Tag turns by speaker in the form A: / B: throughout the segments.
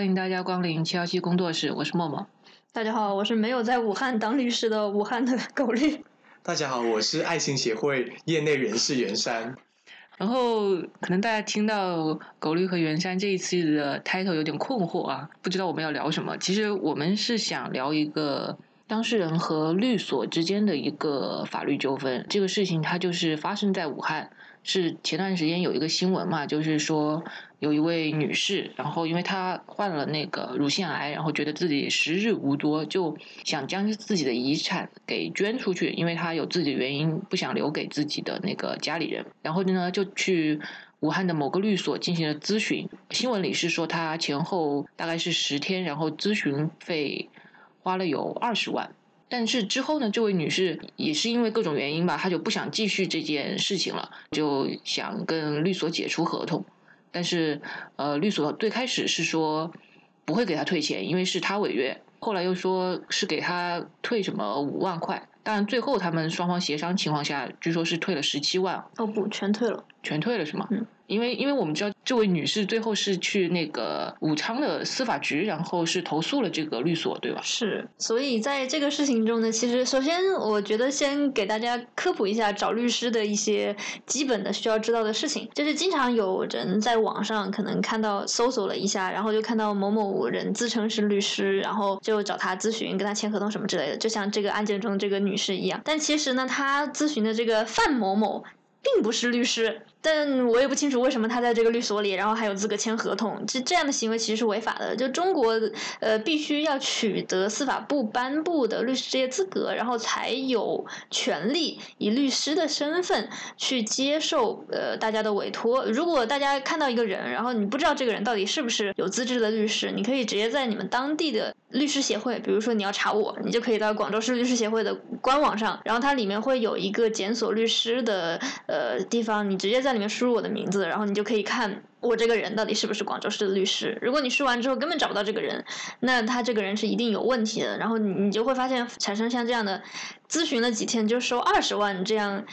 A: 大家好，欢迎大家光临七幺七工作室，我是默默。
B: 大家好，我是没有在武汉当律师的武汉的狗律。
C: 大家好，我是爱心协会业内人士袁山。
A: 然后可能大家听到狗律和袁山这一次的 title 有点困惑啊，不知道我们要聊什么。其实我们是想聊一个当事人和律所之间的一个法律纠纷。这个事情它就是发生在武汉。是前段时间有一个新闻嘛，就是说有一位女士，然后因为她患了那个乳腺癌，然后觉得自己时日无多，就想将自己的遗产给捐出去，因为她有自己的原因不想留给自己的那个家里人，然后呢就去武汉的某个律所进行了咨询。新闻里是说她前后大概是十天，然后咨询费花了有二十万。但是之后呢，这位女士也是因为各种原因吧，她就不想继续这件事情了，就想跟律所解除合同。但是，呃，律所最开始是说不会给他退钱，因为是他违约。后来又说是给他退什么五万块，当然最后他们双方协商情况下，据说是退了十七万。
B: 哦，不，全退了，
A: 全退了是吗？
B: 嗯。
A: 因为，因为我们知道这位女士最后是去那个武昌的司法局，然后是投诉了这个律所，对吧？
B: 是。所以在这个事情中呢，其实首先我觉得先给大家科普一下找律师的一些基本的需要知道的事情。就是经常有人在网上可能看到搜索了一下，然后就看到某某人自称是律师，然后就找他咨询，跟他签合同什么之类的，就像这个案件中这个女士一样。但其实呢，他咨询的这个范某某。并不是律师，但我也不清楚为什么他在这个律所里，然后还有资格签合同。这这样的行为其实是违法的。就中国，呃，必须要取得司法部颁布的律师职业资格，然后才有权利以律师的身份去接受呃大家的委托。如果大家看到一个人，然后你不知道这个人到底是不是有资质的律师，你可以直接在你们当地的律师协会，比如说你要查我，你就可以到广州市律师协会的官网上，然后它里面会有一个检索律师的。呃，地方你直接在在里面输入我的名字，然后你就可以看我这个人到底是不是广州市的律师。如果你输完之后根本找不到这个人，那他这个人是一定有问题的。然后你你就会发现产生像这样的咨询了几天就收二十万这样。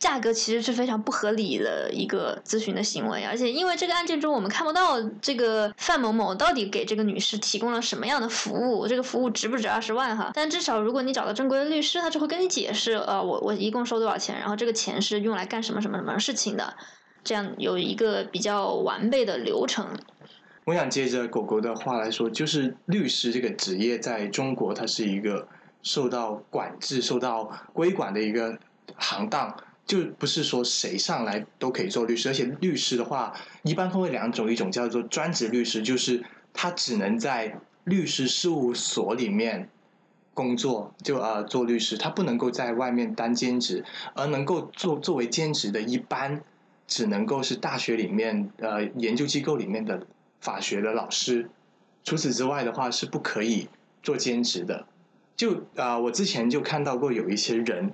B: 价格其实是非常不合理的一个咨询的行为，而且因为这个案件中我们看不到这个范某某到底给这个女士提供了什么样的服务，这个服务值不值二十万哈？但至少如果你找到正规的律师，他就会跟你解释，呃，我我一共收多少钱，然后这个钱是用来干什么什么什么事情的，这样有一个比较完备的流程。
C: 我想接着狗狗的话来说，就是律师这个职业在中国，它是一个受到管制、受到规管的一个行当。就不是说谁上来都可以做律师，而且律师的话一般分为两种，一种叫做专职律师，就是他只能在律师事务所里面工作，就呃做律师，他不能够在外面当兼职，而能够做作为兼职的，一般只能够是大学里面呃研究机构里面的法学的老师，除此之外的话是不可以做兼职的。就啊，我之前就看到过有一些人。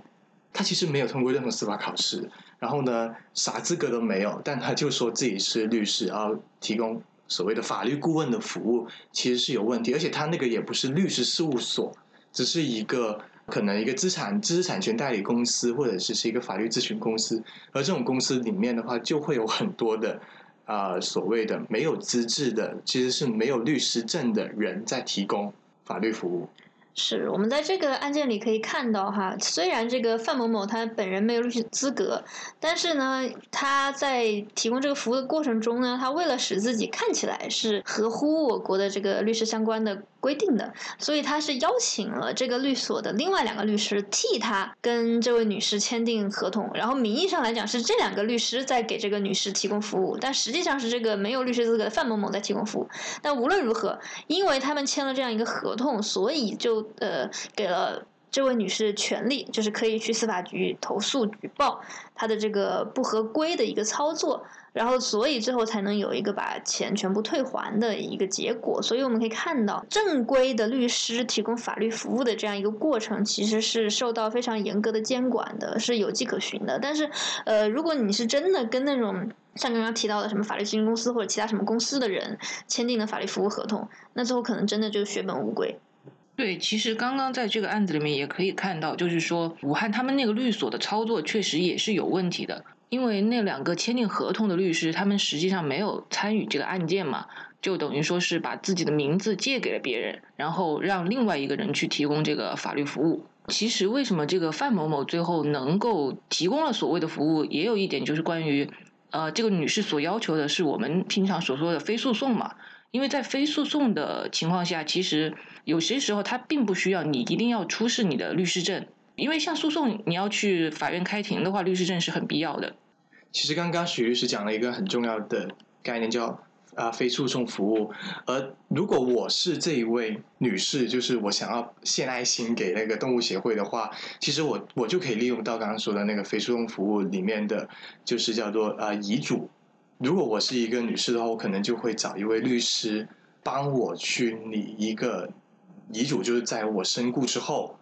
C: 他其实没有通过任何司法考试，然后呢，啥资格都没有，但他就说自己是律师，然后提供所谓的法律顾问的服务，其实是有问题。而且他那个也不是律师事务所，只是一个可能一个资产知识产权代理公司，或者是是一个法律咨询公司。而这种公司里面的话，就会有很多的啊所谓的没有资质的，其实是没有律师证的人在提供法律服务。
B: 是我们在这个案件里可以看到哈，虽然这个范某某他本人没有律师资格，但是呢，他在提供这个服务的过程中呢，他为了使自己看起来是合乎我国的这个律师相关的。规定的，所以他是邀请了这个律所的另外两个律师替他跟这位女士签订合同，然后名义上来讲是这两个律师在给这个女士提供服务，但实际上是这个没有律师资格的范某某在提供服务。但无论如何，因为他们签了这样一个合同，所以就呃给了这位女士权利，就是可以去司法局投诉举报他的这个不合规的一个操作。然后，所以最后才能有一个把钱全部退还的一个结果。所以我们可以看到，正规的律师提供法律服务的这样一个过程，其实是受到非常严格的监管的，是有迹可循的。但是，呃，如果你是真的跟那种像刚刚提到的什么法律咨询公司或者其他什么公司的人签订的法律服务合同，那最后可能真的就血本无归。
A: 对，其实刚刚在这个案子里面也可以看到，就是说武汉他们那个律所的操作确实也是有问题的。因为那两个签订合同的律师，他们实际上没有参与这个案件嘛，就等于说是把自己的名字借给了别人，然后让另外一个人去提供这个法律服务。其实，为什么这个范某某最后能够提供了所谓的服务，也有一点就是关于，呃，这个女士所要求的是我们平常所说的非诉讼嘛。因为在非诉讼的情况下，其实有些时候他并不需要你一定要出示你的律师证。因为像诉讼，你要去法院开庭的话，律师证是很必要的。
C: 其实刚刚许律师讲了一个很重要的概念，叫啊非诉讼服务。而如果我是这一位女士，就是我想要献爱心给那个动物协会的话，其实我我就可以利用到刚刚说的那个非诉讼服务里面的，就是叫做啊遗嘱。如果我是一个女士的话，我可能就会找一位律师帮我去拟一个遗嘱，就是在我身故之后。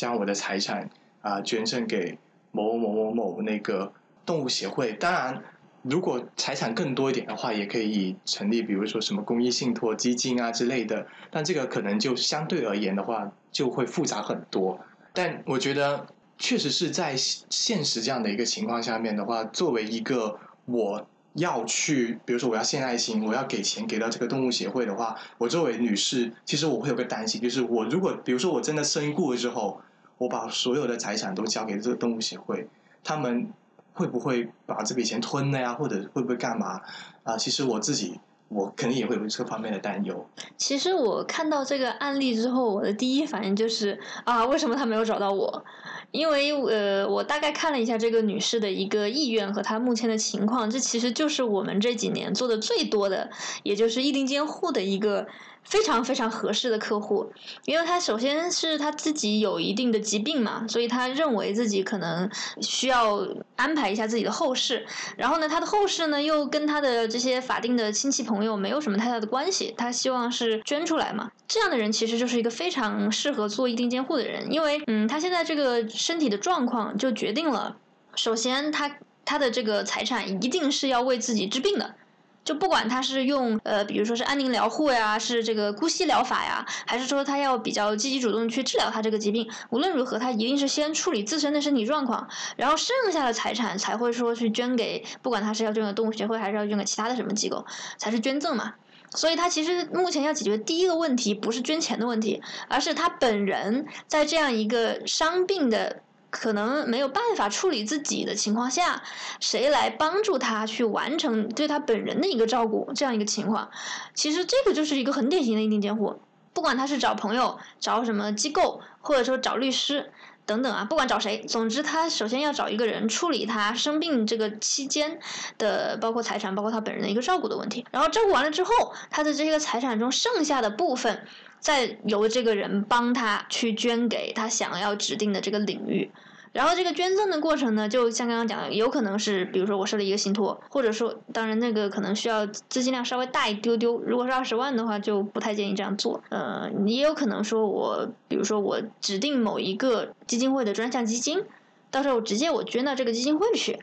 C: 将我的财产啊捐赠给某某某某那个动物协会。当然，如果财产更多一点的话，也可以成立，比如说什么公益信托基金啊之类的。但这个可能就相对而言的话，就会复杂很多。但我觉得，确实是在现实这样的一个情况下面的话，作为一个我要去，比如说我要献爱心，我要给钱给到这个动物协会的话，我作为女士，其实我会有个担心，就是我如果比如说我真的身故了之后。我把所有的财产都交给这个动物协会，他们会不会把这笔钱吞了呀？或者会不会干嘛？啊，其实我自己，我肯定也会有这方面的担忧。
B: 其实我看到这个案例之后，我的第一反应就是啊，为什么他没有找到我？因为呃，我大概看了一下这个女士的一个意愿和她目前的情况，这其实就是我们这几年做的最多的，也就是意定监护的一个。非常非常合适的客户，因为他首先是他自己有一定的疾病嘛，所以他认为自己可能需要安排一下自己的后事。然后呢，他的后事呢又跟他的这些法定的亲戚朋友没有什么太大的关系，他希望是捐出来嘛。这样的人其实就是一个非常适合做一定监护的人，因为嗯，他现在这个身体的状况就决定了，首先他他的这个财产一定是要为自己治病的。就不管他是用呃，比如说是安宁疗护呀，是这个姑息疗法呀，还是说他要比较积极主动去治疗他这个疾病，无论如何，他一定是先处理自身的身体状况，然后剩下的财产才会说去捐给，不管他是要捐给动物协会，还是要捐给其他的什么机构，才是捐赠嘛。所以他其实目前要解决第一个问题，不是捐钱的问题，而是他本人在这样一个伤病的。可能没有办法处理自己的情况下，谁来帮助他去完成对他本人的一个照顾？这样一个情况，其实这个就是一个很典型的一定监护。不管他是找朋友、找什么机构，或者说找律师等等啊，不管找谁，总之他首先要找一个人处理他生病这个期间的，包括财产、包括他本人的一个照顾的问题。然后照顾完了之后，他的这个财产中剩下的部分。再由这个人帮他去捐给他想要指定的这个领域，然后这个捐赠的过程呢，就像刚刚讲的，有可能是比如说我设了一个信托，或者说当然那个可能需要资金量稍微大一丢丢，如果是二十万的话，就不太建议这样做。呃，你也有可能说我比如说我指定某一个基金会的专项基金，到时候我直接我捐到这个基金会去，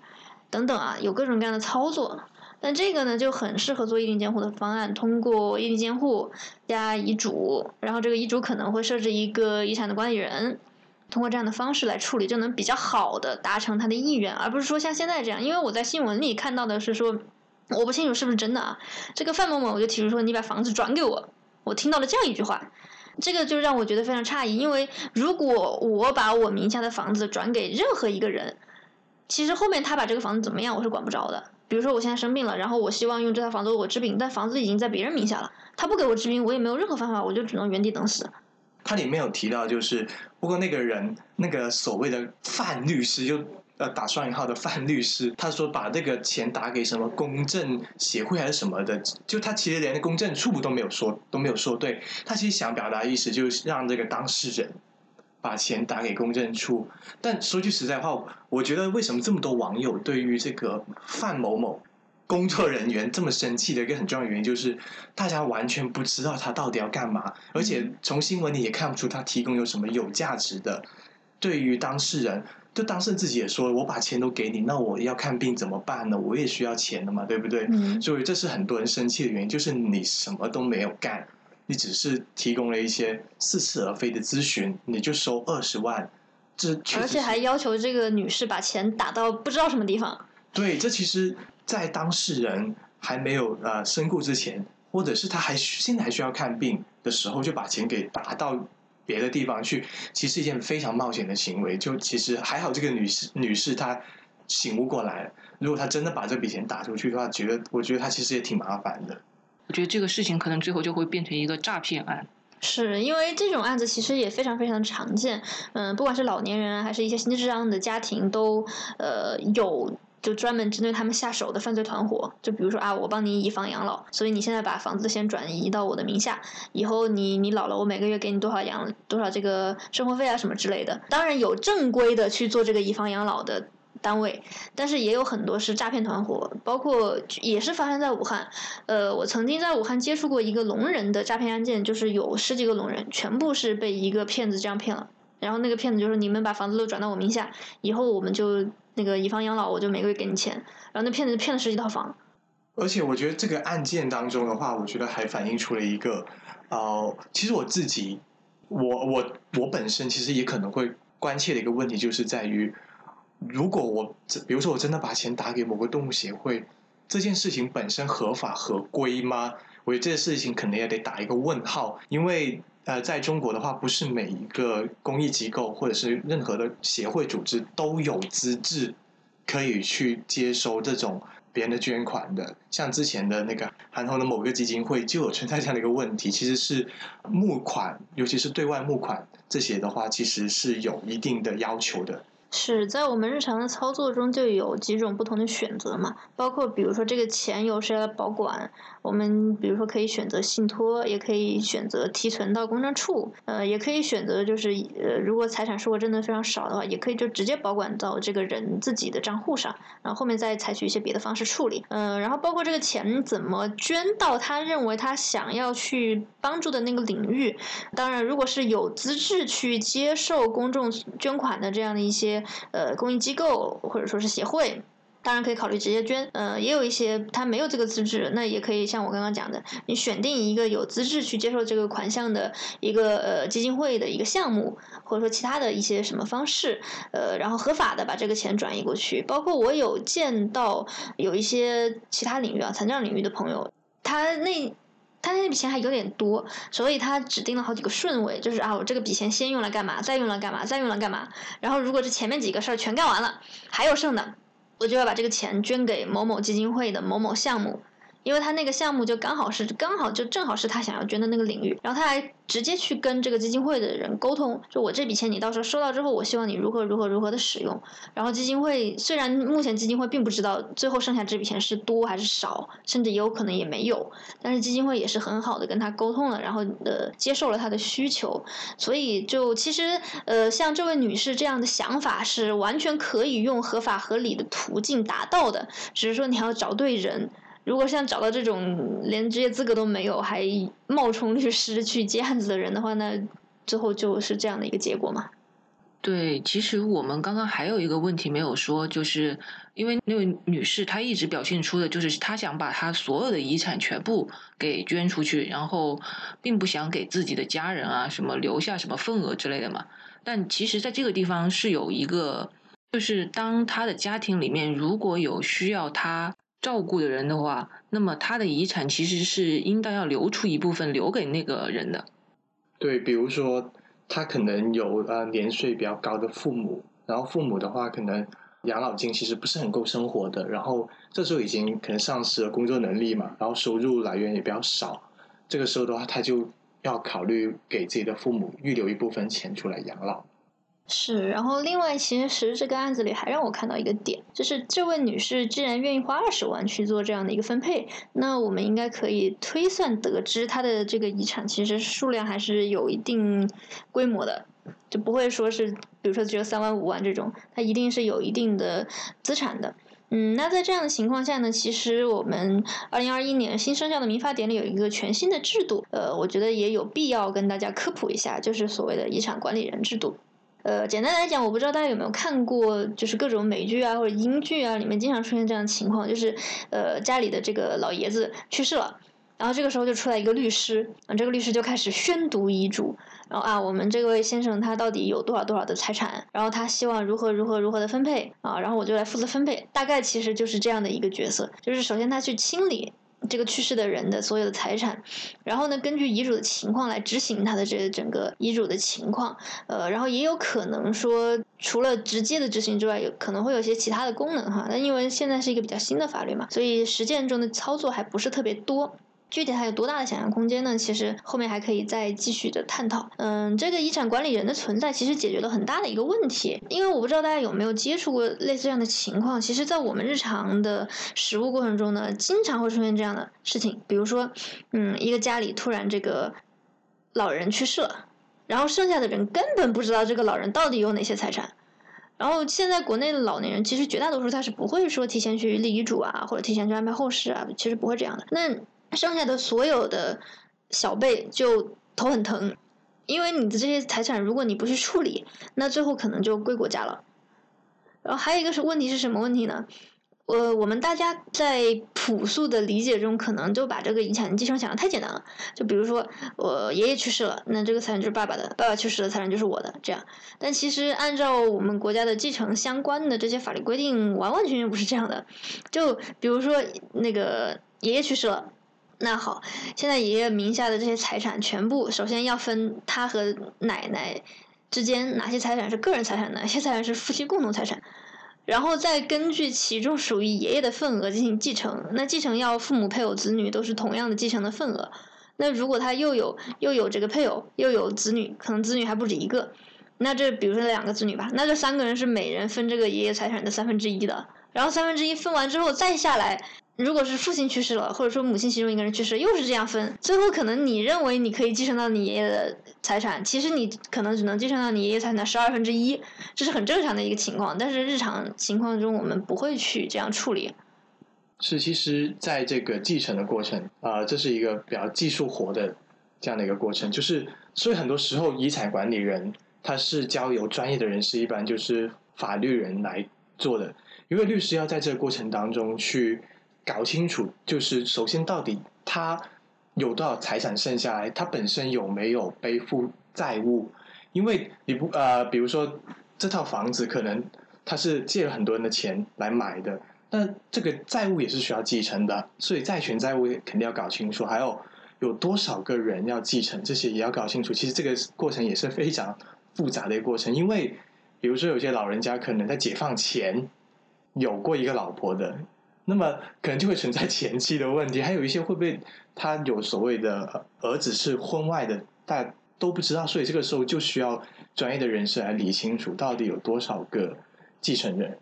B: 等等啊，有各种各样的操作。但这个呢，就很适合做意定监护的方案。通过意定监护加遗嘱，然后这个遗嘱可能会设置一个遗产的管理人，通过这样的方式来处理，就能比较好的达成他的意愿，而不是说像现在这样。因为我在新闻里看到的是说，我不清楚是不是真的啊。这个范某某我就提出说，你把房子转给我。我听到了这样一句话，这个就让我觉得非常诧异。因为如果我把我名下的房子转给任何一个人，其实后面他把这个房子怎么样，我是管不着的。比如说我现在生病了，然后我希望用这套房子为我治病，但房子已经在别人名下了，他不给我治病，我也没有任何方法，我就只能原地等死。
C: 他里面有提到，就是不过那个人那个所谓的范律师，就呃打双引号的范律师，他说把这个钱打给什么公证协会还是什么的，就他其实连公证处都没有说都没有说对，他其实想表达意思就是让这个当事人。把钱打给公证处，但说句实在话，我觉得为什么这么多网友对于这个范某某工作人员这么生气的一个很重要的原因，就是大家完全不知道他到底要干嘛，而且从新闻里也看不出他提供有什么有价值的。对于当事人，就当事人自己也说，我把钱都给你，那我要看病怎么办呢？我也需要钱的嘛，对不对？所以这是很多人生气的原因，就是你什么都没有干。你只是提供了一些似是而非的咨询，你就收二十万，这
B: 而且还要求这个女士把钱打到不知道什么地方。
C: 对，这其实，在当事人还没有呃身故之前，或者是他还现在还需要看病的时候，就把钱给打到别的地方去，其实一件非常冒险的行为。就其实还好，这个女士女士她醒悟过来了。如果她真的把这笔钱打出去的话，觉得我觉得她其实也挺麻烦的。
A: 我觉得这个事情可能最后就会变成一个诈骗案。
B: 是因为这种案子其实也非常非常常见，嗯，不管是老年人还是一些心智障的家庭，都呃有就专门针对他们下手的犯罪团伙。就比如说啊，我帮你以房养老，所以你现在把房子先转移到我的名下，以后你你老了，我每个月给你多少养多少这个生活费啊什么之类的。当然有正规的去做这个以房养老的。单位，但是也有很多是诈骗团伙，包括也是发生在武汉。呃，我曾经在武汉接触过一个聋人的诈骗案件，就是有十几个聋人，全部是被一个骗子这样骗了。然后那个骗子就说：“你们把房子都转到我名下，以后我们就那个以房养老，我就每个月给你钱。”然后那骗子骗了十几套房。
C: 而且我觉得这个案件当中的话，我觉得还反映出了一个，呃，其实我自己，我我我本身其实也可能会关切的一个问题，就是在于。如果我，比如说我真的把钱打给某个动物协会，这件事情本身合法合规吗？我觉得这件事情可能也得打一个问号，因为呃，在中国的话，不是每一个公益机构或者是任何的协会组织都有资质可以去接收这种别人的捐款的。像之前的那个韩红的某个基金会就有存在这样的一个问题，其实是募款，尤其是对外募款这些的话，其实是有一定的要求的。
B: 是在我们日常的操作中就有几种不同的选择嘛，包括比如说这个钱由谁来保管，我们比如说可以选择信托，也可以选择提存到公证处，呃，也可以选择就是呃，如果财产数额真的非常少的话，也可以就直接保管到这个人自己的账户上，然后后面再采取一些别的方式处理，嗯，然后包括这个钱怎么捐到他认为他想要去帮助的那个领域，当然如果是有资质去接受公众捐款的这样的一些。呃，公益机构或者说是协会，当然可以考虑直接捐。呃，也有一些他没有这个资质，那也可以像我刚刚讲的，你选定一个有资质去接受这个款项的一个呃基金会的一个项目，或者说其他的一些什么方式，呃，然后合法的把这个钱转移过去。包括我有见到有一些其他领域啊，残障领域的朋友，他那。他那笔钱还有点多，所以他指定了好几个顺位，就是啊，我这个笔钱先用来干嘛，再用来干嘛，再用来干嘛。然后如果这前面几个事儿全干完了，还有剩的，我就要把这个钱捐给某某基金会的某某项目。因为他那个项目就刚好是刚好就正好是他想要捐的那个领域，然后他还直接去跟这个基金会的人沟通，就我这笔钱你到时候收到之后，我希望你如何如何如何的使用。然后基金会虽然目前基金会并不知道最后剩下这笔钱是多还是少，甚至也有可能也没有，但是基金会也是很好的跟他沟通了，然后呃接受了他的需求，所以就其实呃像这位女士这样的想法是完全可以用合法合理的途径达到的，只是说你还要找对人。如果像找到这种连职业资格都没有，还冒充律师去接案子的人的话，那最后就是这样的一个结果嘛？
A: 对，其实我们刚刚还有一个问题没有说，就是因为那位女士她一直表现出的就是她想把她所有的遗产全部给捐出去，然后并不想给自己的家人啊什么留下什么份额之类的嘛。但其实，在这个地方是有一个，就是当她的家庭里面如果有需要她。照顾的人的话，那么他的遗产其实是应当要留出一部分留给那个人的。
C: 对，比如说他可能有呃年岁比较高的父母，然后父母的话可能养老金其实不是很够生活的，然后这时候已经可能丧失了工作能力嘛，然后收入来源也比较少，这个时候的话他就要考虑给自己的父母预留一部分钱出来养老。
B: 是，然后另外，其实这个案子里还让我看到一个点，就是这位女士既然愿意花二十万去做这样的一个分配，那我们应该可以推算得知，她的这个遗产其实数量还是有一定规模的，就不会说是，比如说只有三万五万这种，她一定是有一定的资产的。嗯，那在这样的情况下呢，其实我们二零二一年新生效的民法典里有一个全新的制度，呃，我觉得也有必要跟大家科普一下，就是所谓的遗产管理人制度。呃，简单来讲，我不知道大家有没有看过，就是各种美剧啊或者英剧啊，里面经常出现这样的情况，就是呃家里的这个老爷子去世了，然后这个时候就出来一个律师，啊，这个律师就开始宣读遗嘱，然后啊，我们这位先生他到底有多少多少的财产，然后他希望如何如何如何的分配啊，然后我就来负责分配，大概其实就是这样的一个角色，就是首先他去清理。这个去世的人的所有的财产，然后呢，根据遗嘱的情况来执行他的这整个遗嘱的情况，呃，然后也有可能说，除了直接的执行之外，有可能会有些其他的功能哈。那因为现在是一个比较新的法律嘛，所以实践中的操作还不是特别多。具体还有多大的想象空间呢？其实后面还可以再继续的探讨。嗯，这个遗产管理人的存在其实解决了很大的一个问题，因为我不知道大家有没有接触过类似这样的情况。其实，在我们日常的实务过程中呢，经常会出现这样的事情。比如说，嗯，一个家里突然这个老人去世了，然后剩下的人根本不知道这个老人到底有哪些财产。然后现在国内的老年人，其实绝大多数他是不会说提前去立遗嘱啊，或者提前去安排后事啊，其实不会这样的。那剩下的所有的小辈就头很疼，因为你的这些财产，如果你不去处理，那最后可能就归国家了。然后还有一个是问题是什么问题呢？呃，我们大家在朴素的理解中，可能就把这个遗产继承想的太简单了。就比如说，我爷爷去世了，那这个财产就是爸爸的；爸爸去世了，财产就是我的。这样，但其实按照我们国家的继承相关的这些法律规定，完完全全不是这样的。就比如说，那个爷爷去世了。那好，现在爷爷名下的这些财产，全部首先要分他和奶奶之间哪些财产是个人财产，哪些财产是夫妻共同财产，然后再根据其中属于爷爷的份额进行继承。那继承要父母、配偶、子女都是同样的继承的份额。那如果他又有又有这个配偶，又有子女，可能子女还不止一个，那这比如说两个子女吧，那这三个人是每人分这个爷爷财产的三分之一的。然后三分之一分完之后再下来。如果是父亲去世了，或者说母亲其中一个人去世，又是这样分，最后可能你认为你可以继承到你爷爷的财产，其实你可能只能继承到你爷爷财产的十二分之一，这是很正常的一个情况。但是日常情况中，我们不会去这样处理。
C: 是，其实在这个继承的过程，啊，这是一个比较技术活的这样的一个过程，就是所以很多时候遗产管理人他是交由专业的人士，一般就是法律人来做的，因为律师要在这个过程当中去。搞清楚，就是首先到底他有多少财产剩下来，他本身有没有背负债务？因为你不呃，比如说这套房子可能他是借了很多人的钱来买的，那这个债务也是需要继承的，所以债权债务肯定要搞清楚。还有有多少个人要继承，这些也要搞清楚。其实这个过程也是非常复杂的一个过程，因为比如说有些老人家可能在解放前有过一个老婆的。那么可能就会存在前期的问题，还有一些会不会他有所谓的儿子是婚外的，大家都不知道，所以这个时候就需要专业的人士来理清楚到底有多少个继承人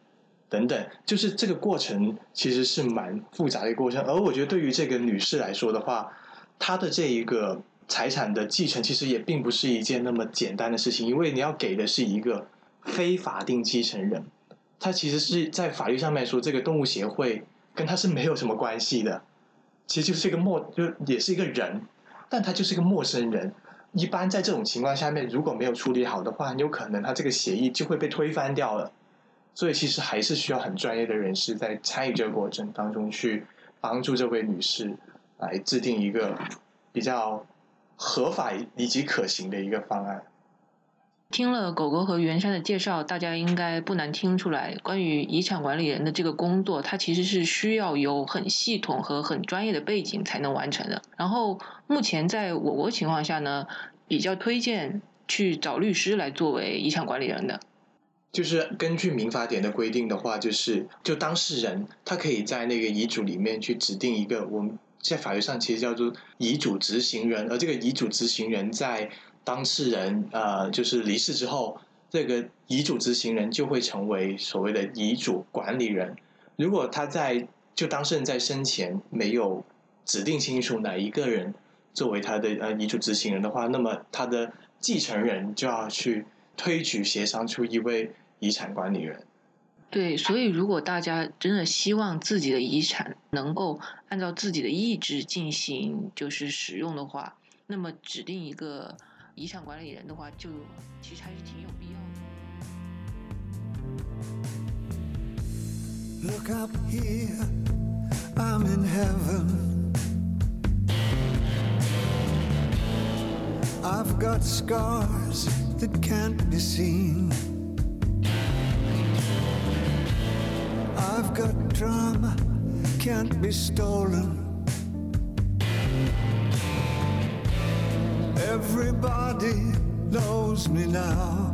C: 等等，就是这个过程其实是蛮复杂的过程。而我觉得对于这个女士来说的话，她的这一个财产的继承其实也并不是一件那么简单的事情，因为你要给的是一个非法定继承人，他其实是在法律上面说这个动物协会。跟他是没有什么关系的，其实就是一个陌，就也是一个人，但他就是一个陌生人。一般在这种情况下面，如果没有处理好的话，很有可能他这个协议就会被推翻掉了。所以其实还是需要很专业的人士在参与这个过程当中去帮助这位女士来制定一个比较合法以及可行的一个方案。
A: 听了狗狗和袁山的介绍，大家应该不难听出来，关于遗产管理人的这个工作，它其实是需要有很系统和很专业的背景才能完成的。然后，目前在我国情况下呢，比较推荐去找律师来作为遗产管理人的。
C: 就是根据民法典的规定的话，就是就当事人他可以在那个遗嘱里面去指定一个，我们在法律上其实叫做遗嘱执行人，而这个遗嘱执行人在。当事人呃，就是离世之后，这个遗嘱执行人就会成为所谓的遗嘱管理人。如果他在就当事人在生前没有指定清楚哪一个人作为他的呃遗嘱执行人的话，那么他的继承人就要去推举协商出一位遗产管理人。
A: 对，所以如果大家真的希望自己的遗产能够按照自己的意志进行就是使用的话，那么指定一个。遗产管理人的话，就其实还是挺有必要的。Look up here, I'm in heaven.
D: I've got scars that can't be seen. I've got drama, can't be stolen. Everybody knows me now.